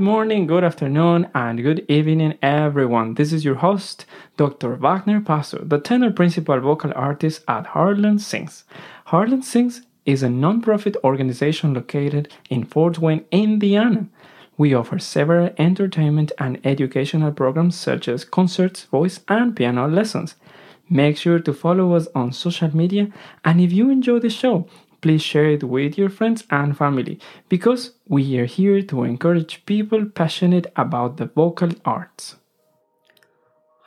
Good morning, good afternoon, and good evening, everyone. This is your host, Dr. Wagner Paso, the tenor principal vocal artist at Heartland Sings. Heartland Sings is a non-profit organization located in Fort Wayne, Indiana. We offer several entertainment and educational programs such as concerts, voice, and piano lessons. Make sure to follow us on social media, and if you enjoy the show, please share it with your friends and family because we are here to encourage people passionate about the vocal arts.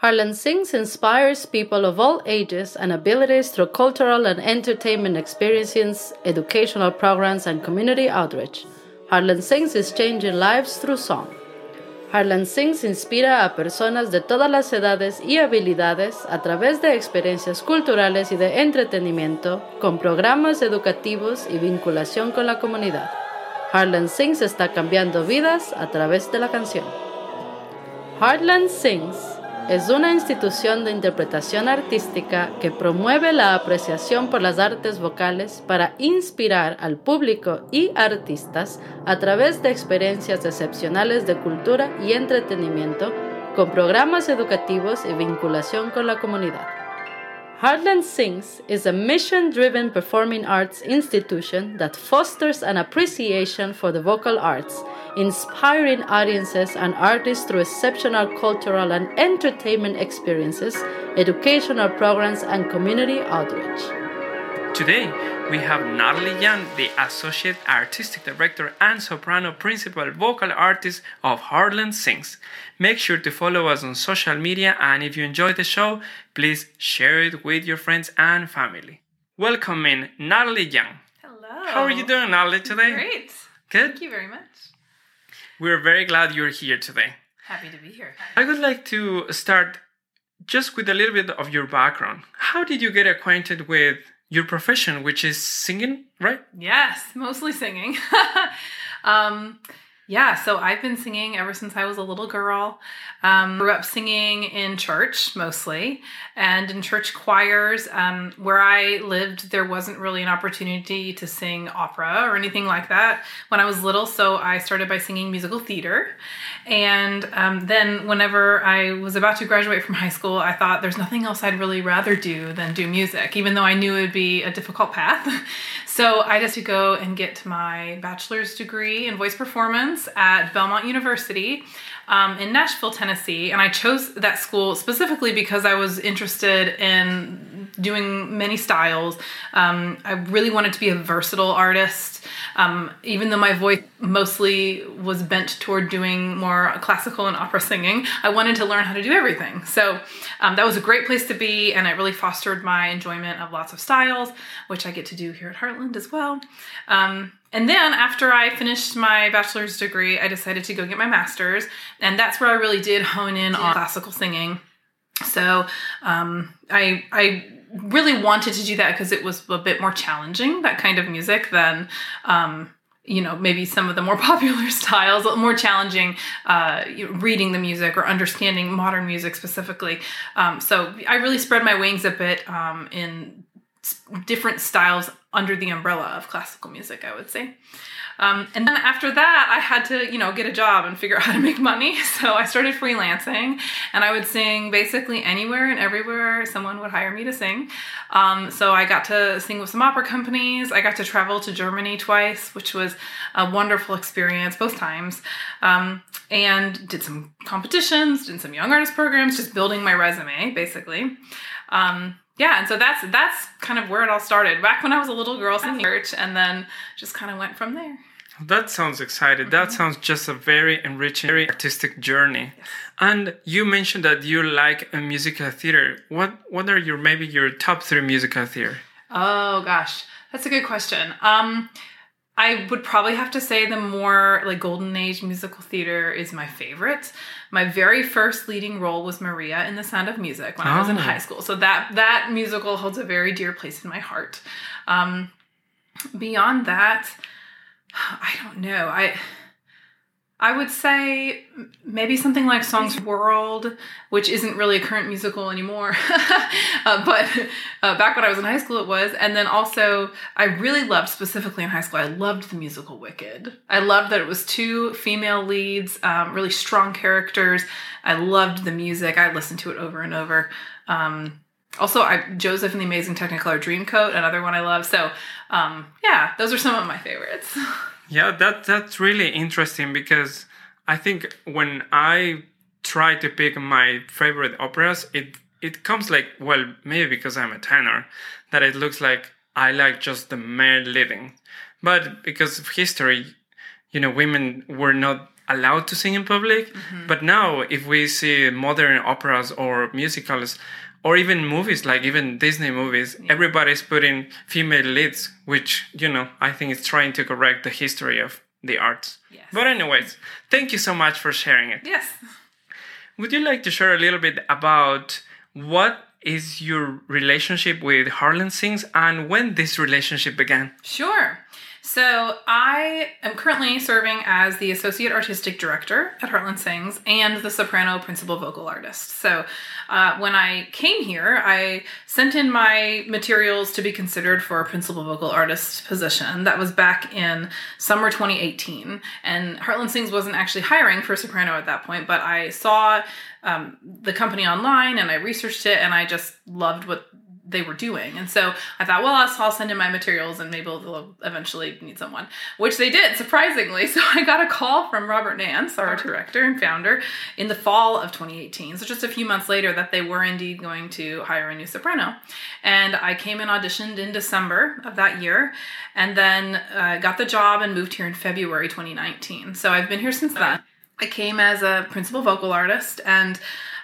Heartland Sings inspires people of all ages and abilities through cultural and entertainment experiences, educational programs, and community outreach. Heartland Sings is changing lives through song. Heartland Sings inspira a personas de todas las edades y habilidades a través de experiencias culturales y de entretenimiento, con programas educativos y vinculación con la comunidad. Heartland Sings está cambiando vidas a través de la canción. Heartland Sings es una institución de interpretación artística que promueve la apreciación por las artes vocales para inspirar al público y artistas a través de experiencias excepcionales de cultura y entretenimiento con programas educativos y vinculación con la comunidad. Heartland Sings is a mission driven performing arts institution that fosters an appreciation for the vocal arts, inspiring audiences and artists through exceptional cultural and entertainment experiences, educational programs, and community outreach. Today, we have Natalie Young, the Associate Artistic Director and Soprano Principal Vocal Artist of Heartland Sings. Make sure to follow us on social media and if you enjoy the show, please share it with your friends and family. Welcome in Natalie Young. Hello. How are you doing, Natalie, today? Great. Good. Thank you very much. We're very glad you're here today. Happy to be here. I would like to start just with a little bit of your background. How did you get acquainted with your profession, which is singing, right? Yes, mostly singing. um, yeah, so I've been singing ever since I was a little girl. Um, grew up singing in church mostly and in church choirs. Um, where I lived, there wasn't really an opportunity to sing opera or anything like that when I was little. So I started by singing musical theater. And um, then, whenever I was about to graduate from high school, I thought there's nothing else I'd really rather do than do music, even though I knew it would be a difficult path. so I just to go and get my bachelor's degree in voice performance at Belmont University um, in Nashville, Tennessee. And I chose that school specifically because I was interested in doing many styles. Um, I really wanted to be a versatile artist. Um, even though my voice mostly was bent toward doing more classical and opera singing, I wanted to learn how to do everything. So um, that was a great place to be, and it really fostered my enjoyment of lots of styles, which I get to do here at Heartland as well. Um, and then after I finished my bachelor's degree, I decided to go get my master's, and that's where I really did hone in on classical singing. So um, I I really wanted to do that because it was a bit more challenging that kind of music than um, you know maybe some of the more popular styles more challenging uh, reading the music or understanding modern music specifically. Um, so i really spread my wings a bit um, in different styles under the umbrella of classical music i would say um, and then after that, I had to, you know, get a job and figure out how to make money. So I started freelancing, and I would sing basically anywhere and everywhere someone would hire me to sing. Um, so I got to sing with some opera companies. I got to travel to Germany twice, which was a wonderful experience both times. Um, and did some competitions, did some young artist programs, just building my resume basically. Um, yeah, and so that's that's kind of where it all started. Back when I was a little girl singing church, and then just kind of went from there. That sounds exciting. That mm-hmm. sounds just a very enriching, very artistic journey. Yes. And you mentioned that you like a musical theater. What what are your maybe your top three musical theater? Oh gosh, that's a good question. Um, I would probably have to say the more like golden age musical theater is my favorite. My very first leading role was Maria in The Sound of Music when oh. I was in oh. high school. So that that musical holds a very dear place in my heart. Um, beyond that, I don't know. I I would say maybe something like Songs World, which isn't really a current musical anymore. uh, but uh, back when I was in high school, it was. And then also, I really loved, specifically in high school, I loved the musical Wicked. I loved that it was two female leads, um, really strong characters. I loved the music. I listened to it over and over. Um, also, I, Joseph and the Amazing Technicolor Dreamcoat, another one I love. So, um, yeah, those are some of my favorites. Yeah, that that's really interesting because I think when I try to pick my favorite operas, it it comes like well maybe because I'm a tenor that it looks like I like just the male leading, but because of history, you know, women were not allowed to sing in public. Mm-hmm. But now, if we see modern operas or musicals, or even movies like even disney movies yeah. everybody's putting female leads which you know i think is trying to correct the history of the arts. Yes. but anyways thank you so much for sharing it. Yes. Would you like to share a little bit about what is your relationship with Heartland Sings and when this relationship began? Sure so I am currently serving as the associate artistic director at Heartland Sings and the soprano principal vocal artist. So uh, when I came here, I sent in my materials to be considered for a principal vocal artist position. That was back in summer 2018, and Heartland Sings wasn't actually hiring for soprano at that point, but I saw um, the company online and I researched it, and I just loved what they were doing. And so I thought, well, I'll, send in my materials and maybe they'll eventually need someone, which they did, surprisingly. So I got a call from Robert Nance, our director and founder, in the fall of 2018. So just a few months later, that they were indeed going to hire a new soprano. And I came and auditioned in December of that year and then uh, got the job and moved here in February 2019. So I've been here since then. I came as a principal vocal artist and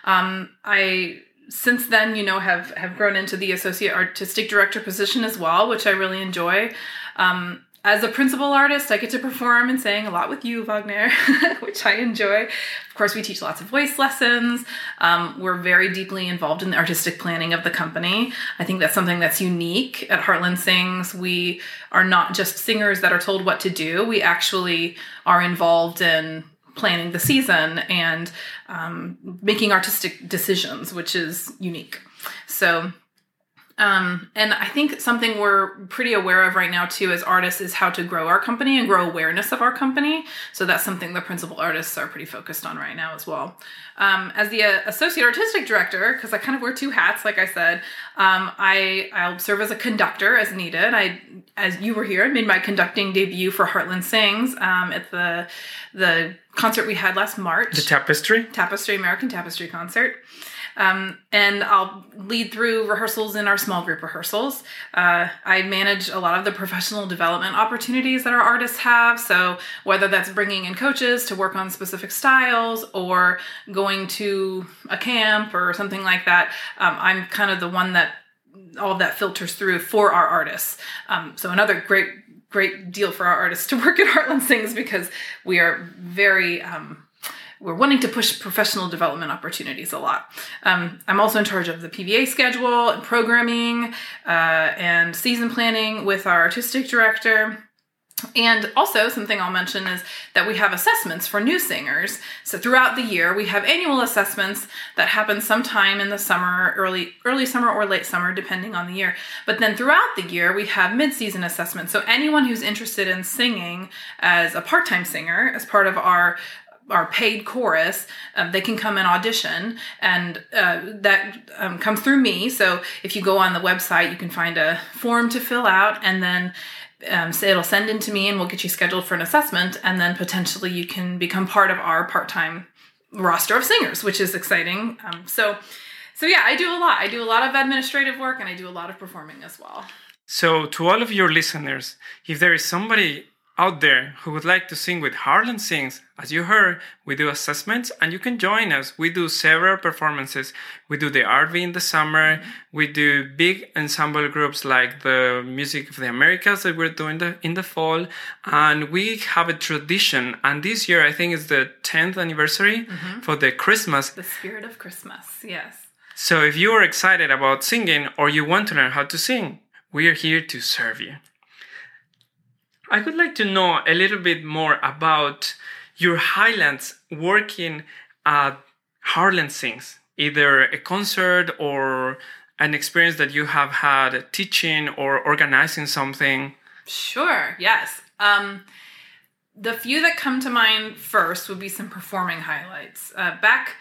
um, I since then, you know, have have grown into the associate artistic director position as well, which I really enjoy. Um, as a principal artist, I get to perform and sing a lot with you, Wagner, which I enjoy. Of course, we teach lots of voice lessons. Um, we're very deeply involved in the artistic planning of the company. I think that's something that's unique at Heartland Sings. We are not just singers that are told what to do, we actually are involved in planning the season and um, making artistic decisions, which is unique. So um, and I think something we're pretty aware of right now too as artists is how to grow our company and grow awareness of our company. So that's something the principal artists are pretty focused on right now as well. Um, as the uh, associate artistic director, because I kind of wear two hats, like I said, um, I I'll serve as a conductor as needed. I, as you were here, I made my conducting debut for Heartland Sings um, at the the concert we had last March. The Tapestry. Tapestry American Tapestry concert. Um, and I'll lead through rehearsals in our small group rehearsals. Uh, I manage a lot of the professional development opportunities that our artists have. So, whether that's bringing in coaches to work on specific styles or going to a camp or something like that, um, I'm kind of the one that all of that filters through for our artists. Um, so, another great great deal for our artists to work at Heartland Sings because we are very um, we're wanting to push professional development opportunities a lot. Um, I'm also in charge of the PVA schedule and programming uh, and season planning with our artistic director. And also, something I'll mention is that we have assessments for new singers. So throughout the year, we have annual assessments that happen sometime in the summer, early early summer or late summer, depending on the year. But then throughout the year, we have mid-season assessments. So anyone who's interested in singing as a part-time singer, as part of our our paid chorus, um, they can come and audition, and uh, that um, comes through me. So if you go on the website, you can find a form to fill out, and then um, so it'll send in to me, and we'll get you scheduled for an assessment, and then potentially you can become part of our part-time roster of singers, which is exciting. Um, so, so yeah, I do a lot. I do a lot of administrative work, and I do a lot of performing as well. So, to all of your listeners, if there is somebody out there who would like to sing with Heartland Sings, as you heard, we do assessments and you can join us. We do several performances. We do the RV in the summer. We do big ensemble groups like the Music of the Americas that we're doing the, in the fall. And we have a tradition. And this year, I think is the 10th anniversary mm-hmm. for the Christmas. The spirit of Christmas, yes. So if you are excited about singing or you want to learn how to sing, we are here to serve you. I would like to know a little bit more about your highlights working at Heartland Sings, either a concert or an experience that you have had teaching or organizing something? Sure, yes. Um, the few that come to mind first would be some performing highlights. Uh, back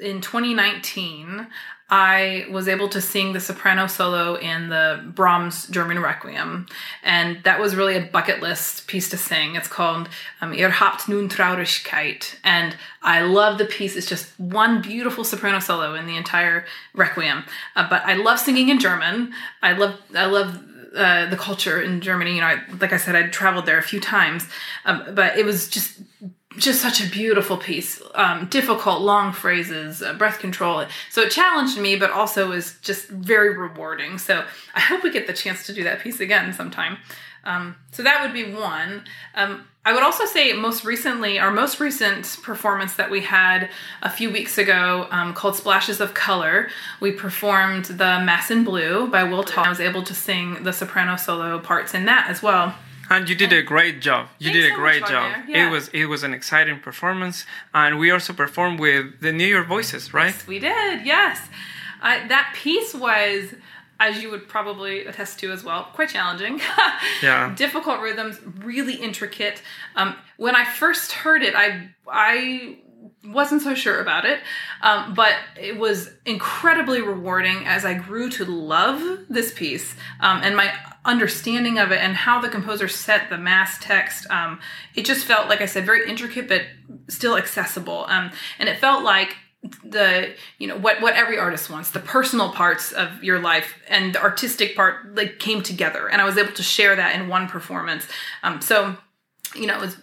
in 2019, I was able to sing the soprano solo in the Brahms German Requiem. And that was really a bucket list piece to sing. It's called um, Ihr habt nun Traurigkeit. And I love the piece. It's just one beautiful soprano solo in the entire Requiem. Uh, but I love singing in German. I love, I love uh, the culture in Germany. You know, I, like I said, I'd traveled there a few times, um, but it was just just such a beautiful piece. Um, difficult, long phrases, uh, breath control. So it challenged me, but also was just very rewarding. So I hope we get the chance to do that piece again sometime. Um, so that would be one. Um, I would also say most recently, our most recent performance that we had a few weeks ago um, called Splashes of Color, we performed the Mass in Blue by Will Todd. I was able to sing the soprano solo parts in that as well. And you did a great job. You did a so great job. Yeah. It was it was an exciting performance, and we also performed with the New York Voices, right? Yes, We did, yes. I, that piece was, as you would probably attest to as well, quite challenging. Yeah. Difficult rhythms, really intricate. Um, when I first heard it, I I wasn't so sure about it, um, but it was incredibly rewarding as I grew to love this piece um, and my understanding of it and how the composer set the mass text. Um, it just felt, like I said, very intricate but still accessible, um, and it felt like the you know what what every artist wants the personal parts of your life and the artistic part like came together and i was able to share that in one performance um so you know it was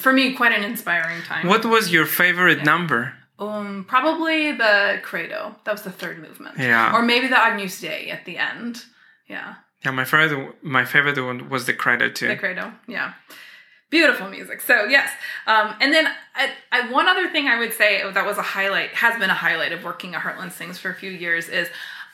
for me quite an inspiring time. What was your favorite number? um probably the credo. That was the third movement. Yeah. or maybe the agnus dei at the end. Yeah. Yeah, my favorite my favorite one was the credo too. the credo yeah. Beautiful music. So yes. Um, and then I, I, one other thing i would say that was a highlight has been a highlight of working at heartland sings for a few years is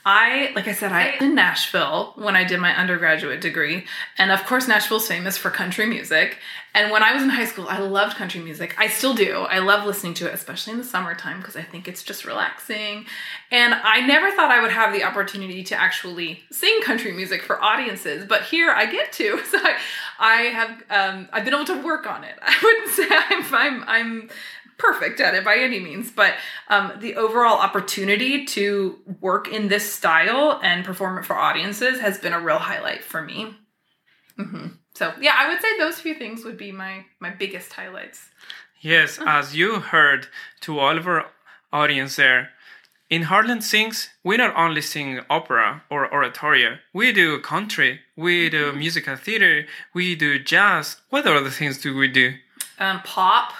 I, like I said, I was in Nashville when I did my undergraduate degree. And of course, Nashville's famous for country music. And when I was in high school, I loved country music. I still do. I love listening to it, especially in the summertime, because I think it's just relaxing. And I never thought I would have the opportunity to actually sing country music for audiences, but here I get to. So I, I have, um, I've been able to work on it. I wouldn't say I'm, I'm, I'm perfect at it by any means, but um, the overall opportunity to work in this style and perform it for audiences has been a real highlight for me. hmm So yeah, I would say those few things would be my my biggest highlights. Yes, as you heard to all of our audience there, in Heartland Sings, we not only sing opera or oratorio, we do country, we do musical theater, we do jazz. What other things do we do? Um, pop,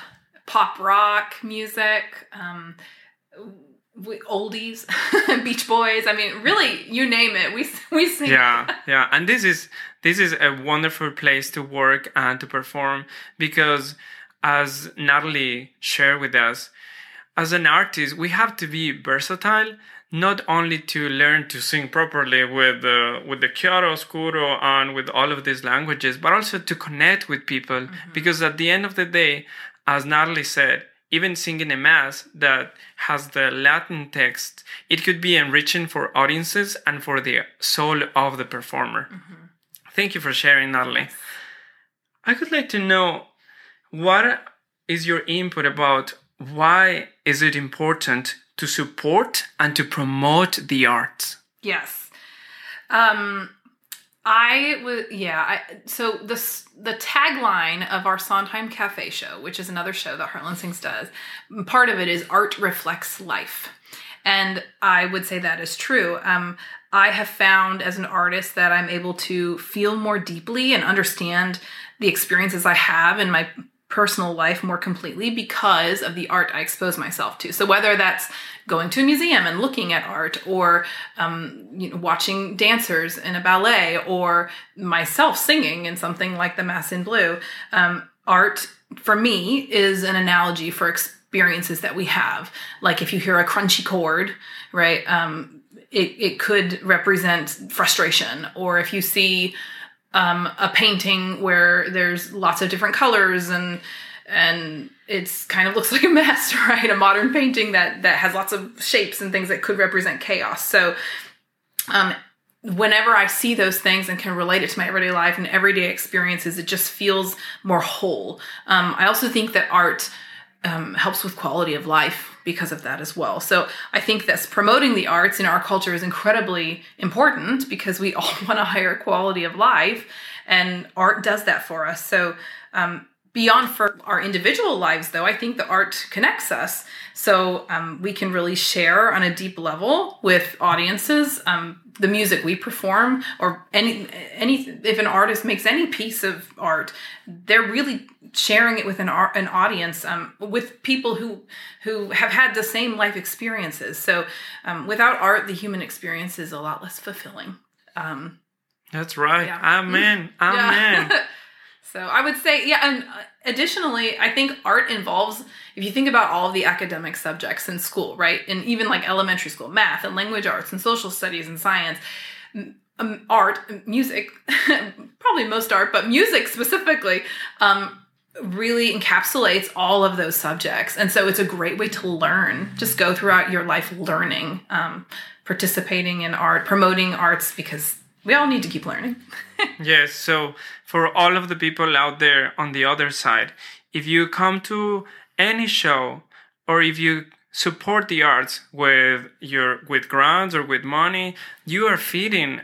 pop rock music. Um, we, oldies, Beach Boys. I mean, really, you name it, we we sing. yeah yeah and this is this is a wonderful place to work and to perform because as natalie shared with us as an artist we have to be versatile not only to learn to sing properly with the with the chiaroscuro and with all of these languages but also to connect with people because at the end of the day as natalie said even singing a mass that has the Latin text, it could be enriching for audiences and for the soul of the performer. Thank you for sharing, Natalie. I would like to know what is your input about why is it important to support and to promote the arts? Yes. Um I was yeah, I so the the tagline of our Sondheim Cafe show, which is another show that Heartland Sings does, part of it is art reflects life. And I would say that is true. Um, I have found as an artist that I'm able to feel more deeply and understand the experiences I have in my personal life more completely because of the art I expose myself to. So whether that's going to a museum and looking at art, or um, you know, watching dancers in a ballet, or myself singing in something like the Mass in Blue, um, art for me is an analogy for experiences that we have. Like if you hear a crunchy chord, right? Um, it, it could represent frustration, or if you see um, a painting where there's lots of different colors and and it's kind of looks like a mess, right? A modern painting that that has lots of shapes and things that could represent chaos. So, um, whenever I see those things and can relate it to my everyday life and everyday experiences, it just feels more whole. Um, I also think that art um, helps with quality of life because of that as well. So I think that promoting the arts in our culture is incredibly important because we all want a higher quality of life, and art does that for us. So um, beyond for our individual lives though i think the art connects us. So um, we can really share on a deep level with audiences um, the music we perform or any any if an artist makes any piece of art they're really sharing it with an art, an audience um, with people who who have had the same life experiences. So um, without art the human experience is a lot less fulfilling. Um, that's right. yeah. amen. Amen. yeah. So I would say, yeah, and uh, additionally, I think art involves, if you think about all of the academic subjects in school, right? And even like elementary school, math and language arts and social studies and science, um, art, music, probably most art, but music specifically, um, really encapsulates all of those subjects. And so it's a great way to learn, just go throughout your life learning, um, participating in art, promoting arts, because we all need to keep learning. yes. So for all of the people out there on the other side, if you come to any show or if you support the arts with your with grants or with money, you are feeding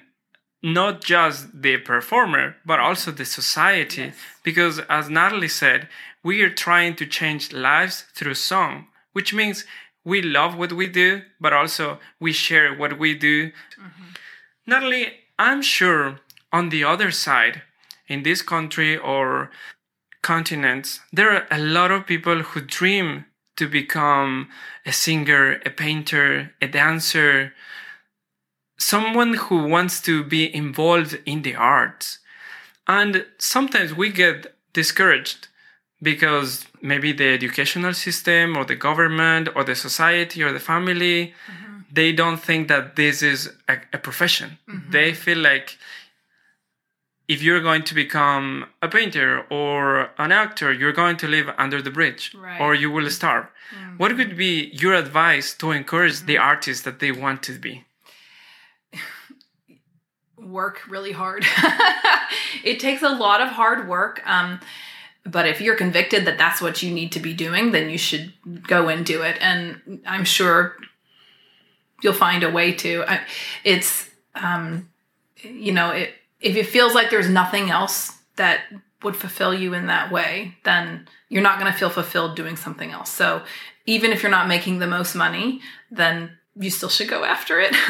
not just the performer but also the society yes. because as Natalie said, we are trying to change lives through song, which means we love what we do, but also we share what we do. Mm-hmm. Natalie, I'm sure on the other side, in this country or continents, there are a lot of people who dream to become a singer, a painter, a dancer, someone who wants to be involved in the arts. And sometimes we get discouraged because maybe the educational system or the government or the society or the family mm-hmm they don't think that this is a, a profession. Mm-hmm. They feel like if you're going to become a painter or an actor, you're going to live under the bridge right. or you will starve. Mm-hmm. What would be your advice to encourage mm-hmm. the artists that they want to be? Work really hard. it takes a lot of hard work. Um, but if you're convicted that that's what you need to be doing, then you should go and do it. And I'm sure you'll find a way to. It's um, you know, it, if it feels like there's nothing else that would fulfill you in that way, then you're not going to feel fulfilled doing something else. So even if you're not making the most money, then you still should go after it.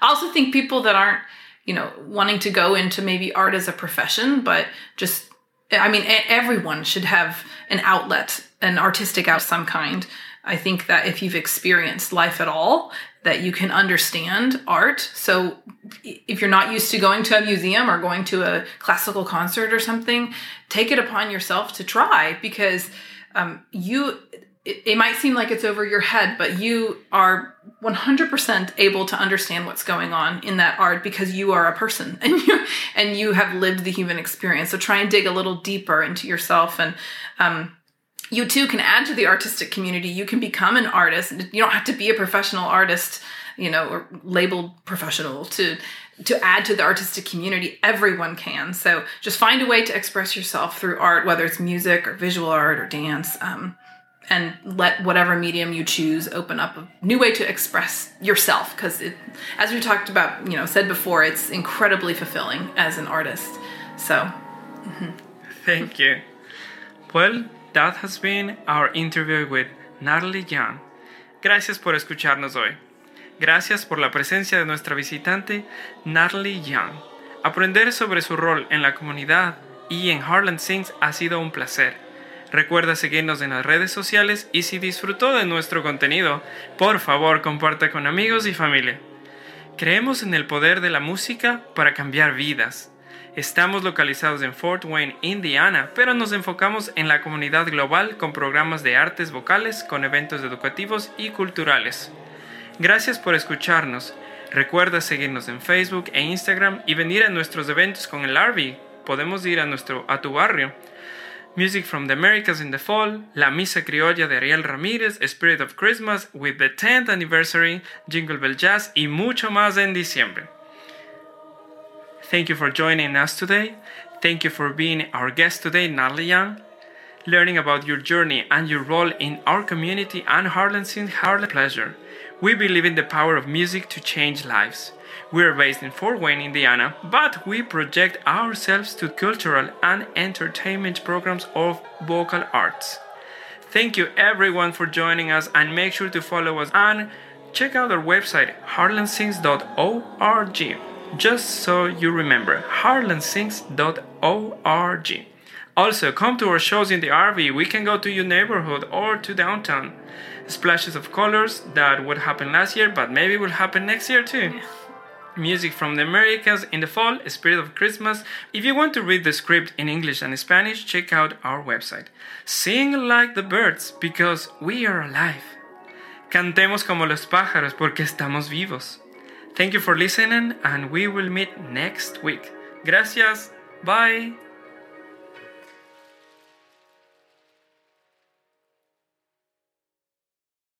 I also think people that aren't, you know, wanting to go into maybe art as a profession, but just, I mean, everyone should have an outlet, an artistic out some kind. I think that if you've experienced life at all, that you can understand art. So if you're not used to going to a museum or going to a classical concert or something, take it upon yourself to try because um, you. It, it might seem like it's over your head, but you are 100% able to understand what's going on in that art because you are a person and you and you have lived the human experience. So try and dig a little deeper into yourself and um, you too can add to the artistic community. You can become an artist. You don't have to be a professional artist, you know, or labeled professional to to add to the artistic community. Everyone can. So just find a way to express yourself through art, whether it's music or visual art or dance. Um, and let whatever medium you choose open up a new way to express yourself because as we talked about you know said before it's incredibly fulfilling as an artist so mm-hmm. thank you well That has been our interview with Natalie Young. Gracias por escucharnos hoy. Gracias por la presencia de nuestra visitante Natalie Young. Aprender sobre su rol en la comunidad y en Harlan Sings ha sido un placer. Recuerda seguirnos en las redes sociales y si disfrutó de nuestro contenido, por favor comparte con amigos y familia. Creemos en el poder de la música para cambiar vidas. Estamos localizados en Fort Wayne, Indiana, pero nos enfocamos en la comunidad global con programas de artes vocales, con eventos educativos y culturales. Gracias por escucharnos. Recuerda seguirnos en Facebook e Instagram y venir a nuestros eventos con el Arby. Podemos ir a, nuestro, a tu barrio. Music from the Americas in the fall, La Misa Criolla de Ariel Ramírez, Spirit of Christmas with the 10th anniversary, Jingle Bell Jazz y mucho más en diciembre. Thank you for joining us today. Thank you for being our guest today, Natalie Young. Learning about your journey and your role in our community and Heartland Sings Harlem Pleasure. We believe in the power of music to change lives. We are based in Fort Wayne, Indiana, but we project ourselves to cultural and entertainment programs of vocal arts. Thank you everyone for joining us and make sure to follow us and check out our website heartlandsings.org just so you remember heartlandsings.org. Also, come to our shows in the RV. We can go to your neighborhood or to downtown. Splashes of colors that would happen last year, but maybe will happen next year too. Yeah music from the Americas in the fall, Spirit of Christmas. If you want to read the script in English and Spanish, check out our website. Sing like the birds because we are alive. Cantemos como los pájaros porque estamos vivos. Thank you for listening and we will meet next week. Gracias. Bye.